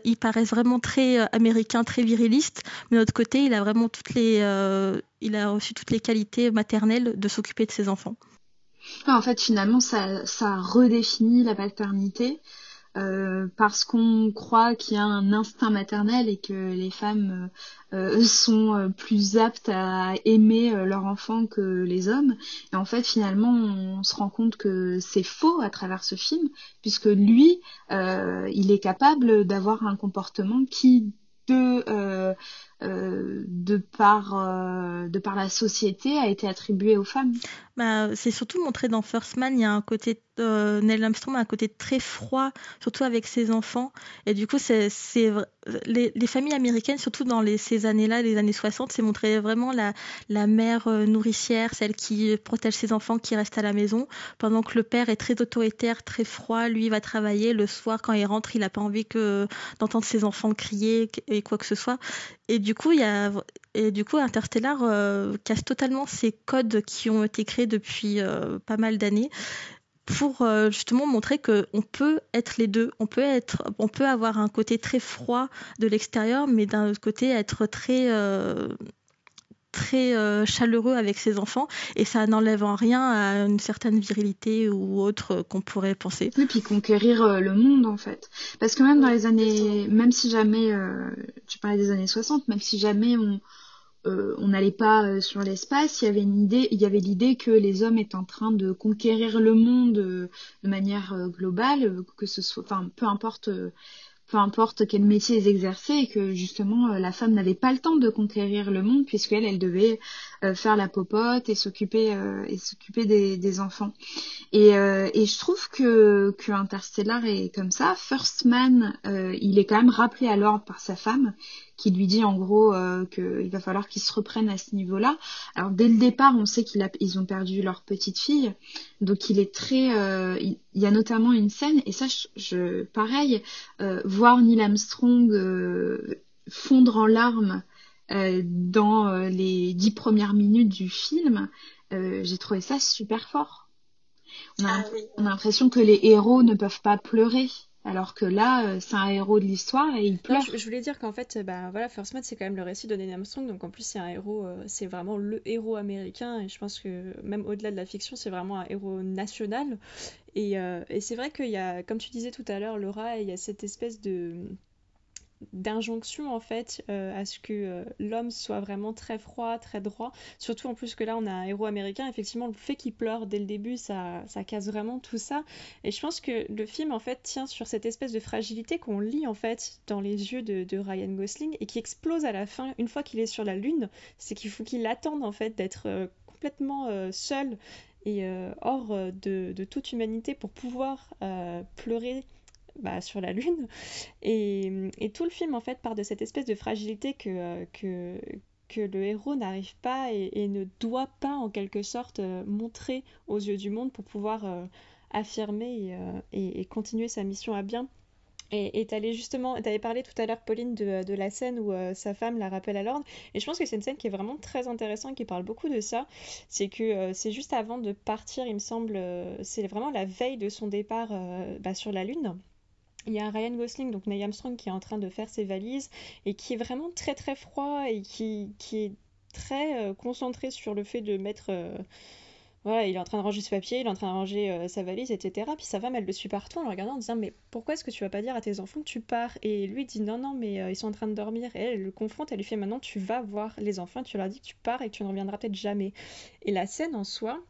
il paraît vraiment très euh, américain, très viriliste, mais de l'autre côté, il a vraiment toutes les, il a reçu toutes les qualités maternelles de s'occuper de ses enfants. en fait, finalement, ça, ça redéfinit la paternité euh, parce qu'on croit qu'il y a un instinct maternel et que les femmes euh, euh, sont plus aptes à aimer leur enfant que les hommes. Et en fait, finalement, on se rend compte que c'est faux à travers ce film, puisque lui, il est capable d'avoir un comportement qui de de par de par la société a été attribué aux femmes. Bah, c'est surtout montré dans First Man, il y a un côté euh, Neil Armstrong a un côté très froid, surtout avec ses enfants. Et du coup, c'est, les, les, familles américaines, surtout dans ces années-là, les années 60, c'est montré vraiment la, mère euh, nourricière, celle qui protège ses enfants, qui reste à la maison, pendant que le père est très autoritaire, très froid. Lui, il va travailler. Le soir, quand il rentre, il n'a pas envie d'entendre ses enfants crier et quoi que ce soit. Et du coup, il y a, et du coup, Interstellar euh, casse totalement ces codes qui ont été créés depuis euh, pas mal d'années pour euh, justement montrer que on peut être les deux. On peut être, on peut avoir un côté très froid de l'extérieur, mais d'un autre côté être très très euh, chaleureux avec ses enfants et ça n'enlève en rien à une certaine virilité ou autre qu'on pourrait penser. Et puis conquérir le monde en fait. Parce que même dans les années, même si jamais, tu parlais des années 60, même si jamais on, euh, on n'allait pas euh, sur l'espace, il y avait une idée, il y avait l'idée que les hommes étaient en train de conquérir le monde euh, de manière globale, que ce soit, enfin, peu importe peu importe quel métier ils exerçaient, et que justement la femme n'avait pas le temps de conquérir le monde puisqu'elle elle devait faire la popote et s'occuper euh, et s'occuper des, des, enfants. Et, et je trouve que, que Interstellar est comme ça. First Man, il est quand même rappelé à l'ordre par sa femme qui lui dit en gros qu'il va falloir qu'ils se reprennent à ce niveau-là. Alors dès le départ, on sait qu'ils ont perdu leur petite fille, donc il est très, il, y a notamment une scène et ça, je, pareil, voir Neil Armstrong euh, fondre en larmes euh, dans euh, les dix premières minutes du film, j'ai trouvé ça super fort. On a, ah on a l'impression que les héros ne peuvent pas pleurer. Alors que là, c'est un héros de l'histoire et il pleure. je, voulais dire qu'en fait, bah, voilà, First Man, c'est quand même le récit de Neil Armstrong. Donc en plus, c'est un héros, c'est vraiment le héros américain. Et je pense que même au-delà de la fiction, c'est vraiment un héros national. Et, et c'est vrai qu'il y a, comme tu disais tout à l'heure, Laura, il y a cette espèce de d'injonction en fait euh, à ce que euh, l'homme soit vraiment très froid, très droit. Surtout en plus que là on a un héros américain, effectivement le fait qu'il pleure dès le début ça, ça casse vraiment tout ça. Et je pense que le film en fait tient sur cette espèce de fragilité qu'on lit en fait dans les yeux de, Ryan Gosling et qui explose à la fin une fois qu'il est sur la lune. C'est qu'il faut qu'il attende en fait d'être euh, complètement seul et hors de, de, toute humanité pour pouvoir pleurer bah, sur la Lune. Et, et, tout le film, en fait, part de cette espèce de fragilité que, que, que le héros n'arrive pas et, ne doit pas, en quelque sorte, euh, montrer aux yeux du monde pour pouvoir euh, affirmer euh, et, et, continuer sa mission à bien. Et tu justement, avais parlé tout à l'heure, Pauline, de, de, la scène où euh, sa femme la rappelle à l'ordre. Et je pense que c'est une scène qui est vraiment très intéressante, qui parle beaucoup de ça. C'est que euh, c'est juste avant de partir, il me semble, euh, c'est vraiment la veille de son départ bah, sur la Lune. Il y a Ryan Gosling, donc Neil Armstrong, qui est en train de faire ses valises et qui est vraiment très très froid et qui, qui est très concentré sur le fait de mettre voilà, il est en train de ranger ses papiers, il est en train de ranger euh, sa valise, etc. Puis sa femme, elle le suit partout en le regardant en disant Mais pourquoi est-ce que tu vas pas dire à tes enfants que tu pars? Et lui dit Non, non, mais euh, ils sont en train de dormir. Et elle, le confronte, elle lui fait Maintenant, tu vas voir les enfants, tu leur dis que tu pars et que tu ne reviendras peut-être jamais. Et la scène en soi,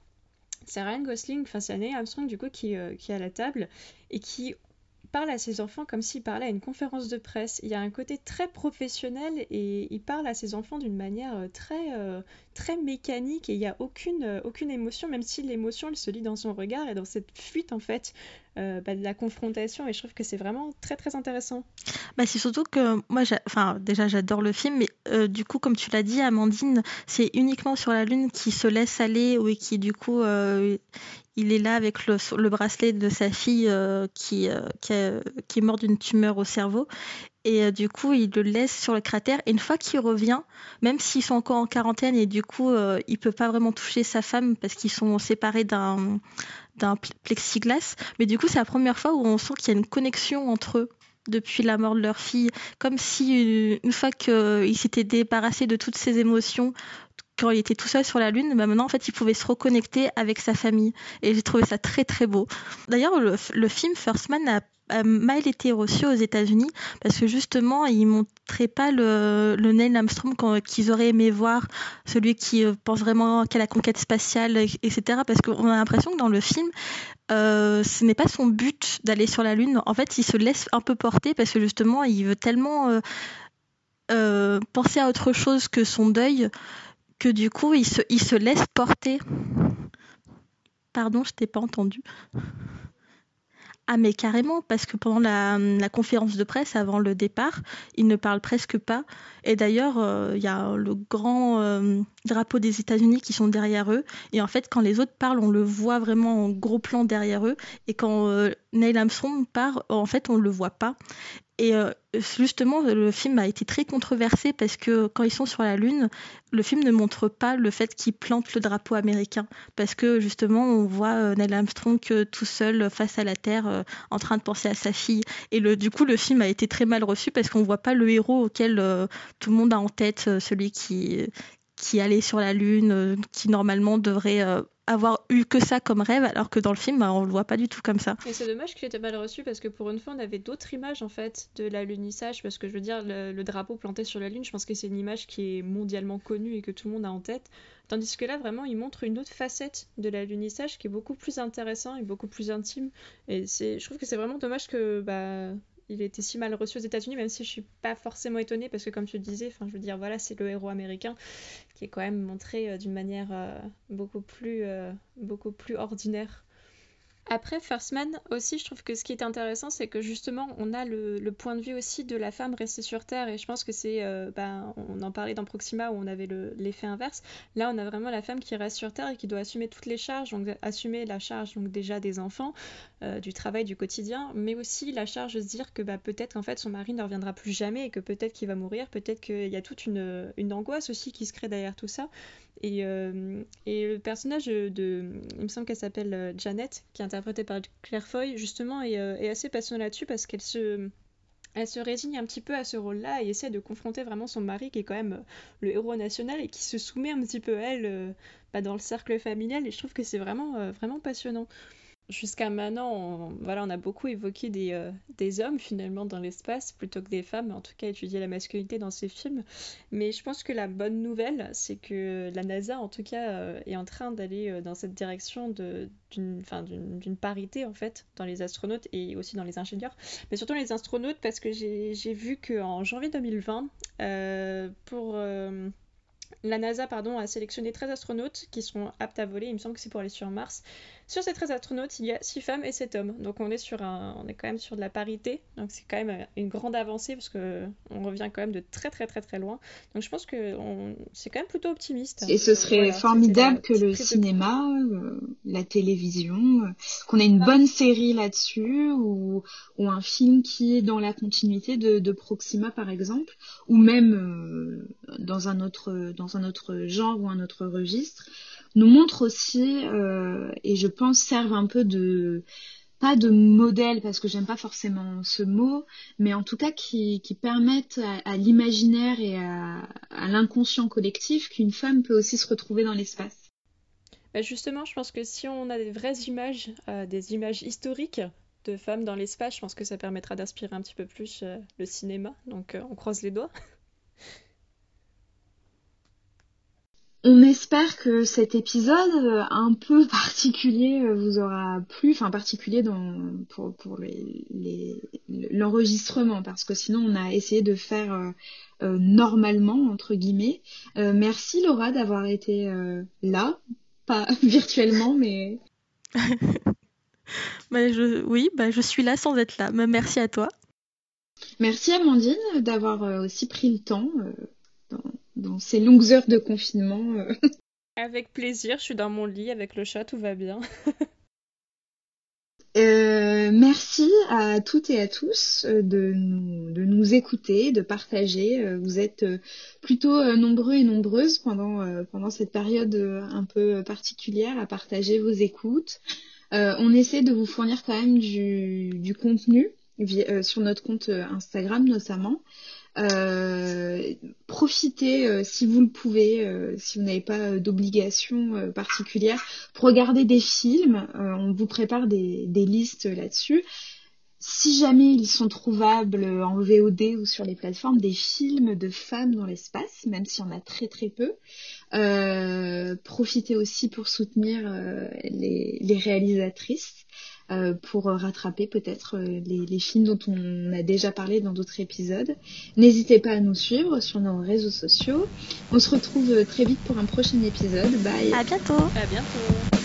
c'est Ryan Gosling, enfin c'est Anne Armstrong du coup qui, euh, qui est à la table et qui parle à ses enfants comme s'il parlait à une conférence de presse. Il y a un côté très professionnel et il parle à ses enfants d'une manière euh, très, euh, très mécanique et il n'y a aucune, euh, aucune émotion, même si l'émotion elle se lit dans son regard et dans cette fuite en fait bah, de la confrontation et je trouve que c'est vraiment très très intéressant. Bah, c'est surtout que moi, enfin déjà j'adore le film, du coup comme tu l'as dit, Amandine, c'est uniquement sur la lune qui se laisse aller ou qui du coup il est là avec le, bracelet de sa fille euh, qui, euh, qui, est morte d'une tumeur au cerveau. Et euh, du coup, il le laisse sur le cratère. Et une fois qu'il revient, même s'ils sont encore en quarantaine et du coup, il peut pas vraiment toucher sa femme parce qu'ils sont séparés d'un plexiglas. Mais du coup, c'est la première fois où on sent qu'il y a une connexion entre eux depuis la mort de leur fille, comme si une fois qu'ils s'étaient débarrassés de toutes ces émotions, quand il était tout seul sur la Lune, bah maintenant en fait il pouvait se reconnecter avec sa famille. Et j'ai trouvé ça très très beau. D'ailleurs le, film First Man mal été reçu aux États-Unis parce que justement il montrait pas le, Neil Armstrong qu'ils auraient aimé voir, celui qui euh, pense vraiment qu'à la conquête spatiale, etc. Parce qu'on a l'impression que dans le film euh, ce n'est pas son but d'aller sur la Lune. En fait, il se laisse un peu porter parce que justement, il veut tellement euh, penser à autre chose que son deuil que du coup, il se, il se laisse porter. Pardon, je t'ai pas entendu. Ah mais carrément, parce que pendant la, conférence de presse avant le départ, il ne parle presque pas. Et d'ailleurs, euh, il y a le grand euh, drapeau des États-Unis qui sont derrière eux. Et en fait, quand les autres parlent, on le voit vraiment en gros plan derrière eux. Et quand euh, Neil Armstrong part, en fait, on ne le voit pas. Et euh, justement, le film a été très controversé parce que quand ils sont sur la Lune, le film ne montre pas le fait qu'ils plantent le drapeau américain. Parce que justement, on voit euh, Neil Armstrong tout seul face à la Terre euh, en train de penser à sa fille. Et du coup, le film a été très mal reçu parce qu'on ne voit pas le héros auquel tout le monde a en tête, celui qui, qui allait sur la Lune, qui normalement devrait avoir eu que ça comme rêve, alors que dans le film, bah, on le voit pas du tout comme ça. Et c'est dommage qu'il ait été mal reçu parce que pour une fois, on avait d'autres images en fait de l'alunissage, parce que je veux dire, le, drapeau planté sur la Lune, je pense que c'est une image qui est mondialement connue et que tout le monde a en tête. Tandis que là, vraiment, il montre une autre facette de l'alunissage qui est beaucoup plus intéressant et beaucoup plus intime. Et je trouve que c'est vraiment dommage que bah, il était si mal reçu aux États-Unis, même si je suis pas forcément étonnée parce que comme tu le disais, enfin je veux dire voilà, c'est le héros américain qui est quand même montré euh, d'une manière euh, beaucoup plus euh, beaucoup plus ordinaire après, First Man aussi, je trouve que ce qui est intéressant, c'est que justement, on a le, point de vue aussi de la femme restée sur Terre. Et je pense que c'est, euh, ben, on en parlait dans Proxima où on avait l'effet inverse. Là, on a vraiment la femme qui reste sur Terre et qui doit assumer toutes les charges. Donc, assumer la charge donc déjà des enfants, euh, du travail du quotidien, mais aussi la charge de se dire que bah, peut-être qu'en fait son mari ne reviendra plus jamais et que peut-être qu'il va mourir. Peut-être qu'il y a toute une, une angoisse aussi qui se crée derrière tout ça. Et, euh, et le personnage de, il me semble qu'elle s'appelle euh, Janet, qui est interprétée par Claire Foy, justement, est, euh, est assez passionnée là-dessus parce qu'elle se, elle se résigne un petit peu à ce rôle-là et essaie de confronter vraiment son mari, qui est quand même le héros national et qui se soumet un petit peu à elle bah, dans le cercle familial. Et je trouve que c'est vraiment, vraiment passionnant jusqu'à maintenant, on, voilà, on a beaucoup évoqué des, euh, des hommes finalement dans l'espace plutôt que des femmes, en tout cas étudier la masculinité dans ces films. Mais je pense que la bonne nouvelle, c'est que la NASA en tout cas euh, est en train d'aller euh, dans cette direction d'une parité en fait dans les astronautes et aussi dans les ingénieurs, mais surtout les astronautes parce que j'ai vu qu'en janvier 2020, pour la NASA pardon, a sélectionné 13 astronautes qui seront aptes à voler, il me semble que c'est pour aller sur Mars, sur ces 13 astronautes, il y a 6 femmes et 7 hommes. Donc on est, sur un, on est quand même sur de la parité. Donc c'est quand même une grande avancée parce qu'on revient quand même de très très très très loin. Donc je pense que c'est quand même plutôt optimiste. Et ce serait formidable que le cinéma, euh, la télévision, euh, qu'on ait une bonne série là-dessus ou, ou un film qui est dans la continuité de, de Proxima par exemple, ou même euh, dans un autre dans un autre genre ou un autre registre nous montre aussi, euh, et je pense servent un peu de pas de modèle parce que j'aime pas forcément ce mot, mais en tout cas qui, qui permettent à, l'imaginaire et à, l'inconscient collectif qu'une femme peut aussi se retrouver dans l'espace. Bah, justement, je pense que si on a des vraies images, euh, des images historiques de femmes dans l'espace, je pense que ça permettra d'inspirer un petit peu plus euh, le cinéma. Donc on croise les doigts. (laughs) On espère que cet épisode euh, un peu (laughs) particulier euh, vous aura plu, enfin particulier dans, pour, pour l'enregistrement, les, parce que sinon on a essayé de faire euh, normalement, entre guillemets. merci Laura d'avoir été là, pas (laughs) virtuellement, mais... (laughs) bah, je, oui, bah, je suis là sans être là. Mais merci à toi. Merci Amandine d'avoir aussi pris le temps dans ces longues heures de confinement. Euh. (laughs) Avec plaisir, je suis dans mon lit avec le chat, tout va bien. (laughs) Euh, merci à toutes et à tous euh, de nous, de nous écouter, de partager. Vous êtes plutôt nombreux et nombreuses pendant, pendant cette période un peu particulière à partager vos écoutes. on essaie de vous fournir quand même du, du contenu sur notre compte Instagram notamment. Euh, profitez euh, si vous le pouvez, euh, si vous n'avez pas d'obligation particulière, pour regarder des films. on vous prépare des, listes là-dessus. Si jamais ils sont trouvables en VOD ou sur les plateformes, des films de femmes dans l'espace, même s'il y en a très très peu, profitez aussi pour soutenir les réalisatrices. Euh, pour rattraper peut-être euh, les, films dont on a déjà parlé dans d'autres épisodes. N'hésitez pas à nous suivre sur nos réseaux sociaux. On se retrouve très vite pour un prochain épisode. Bye. À bientôt. À bientôt.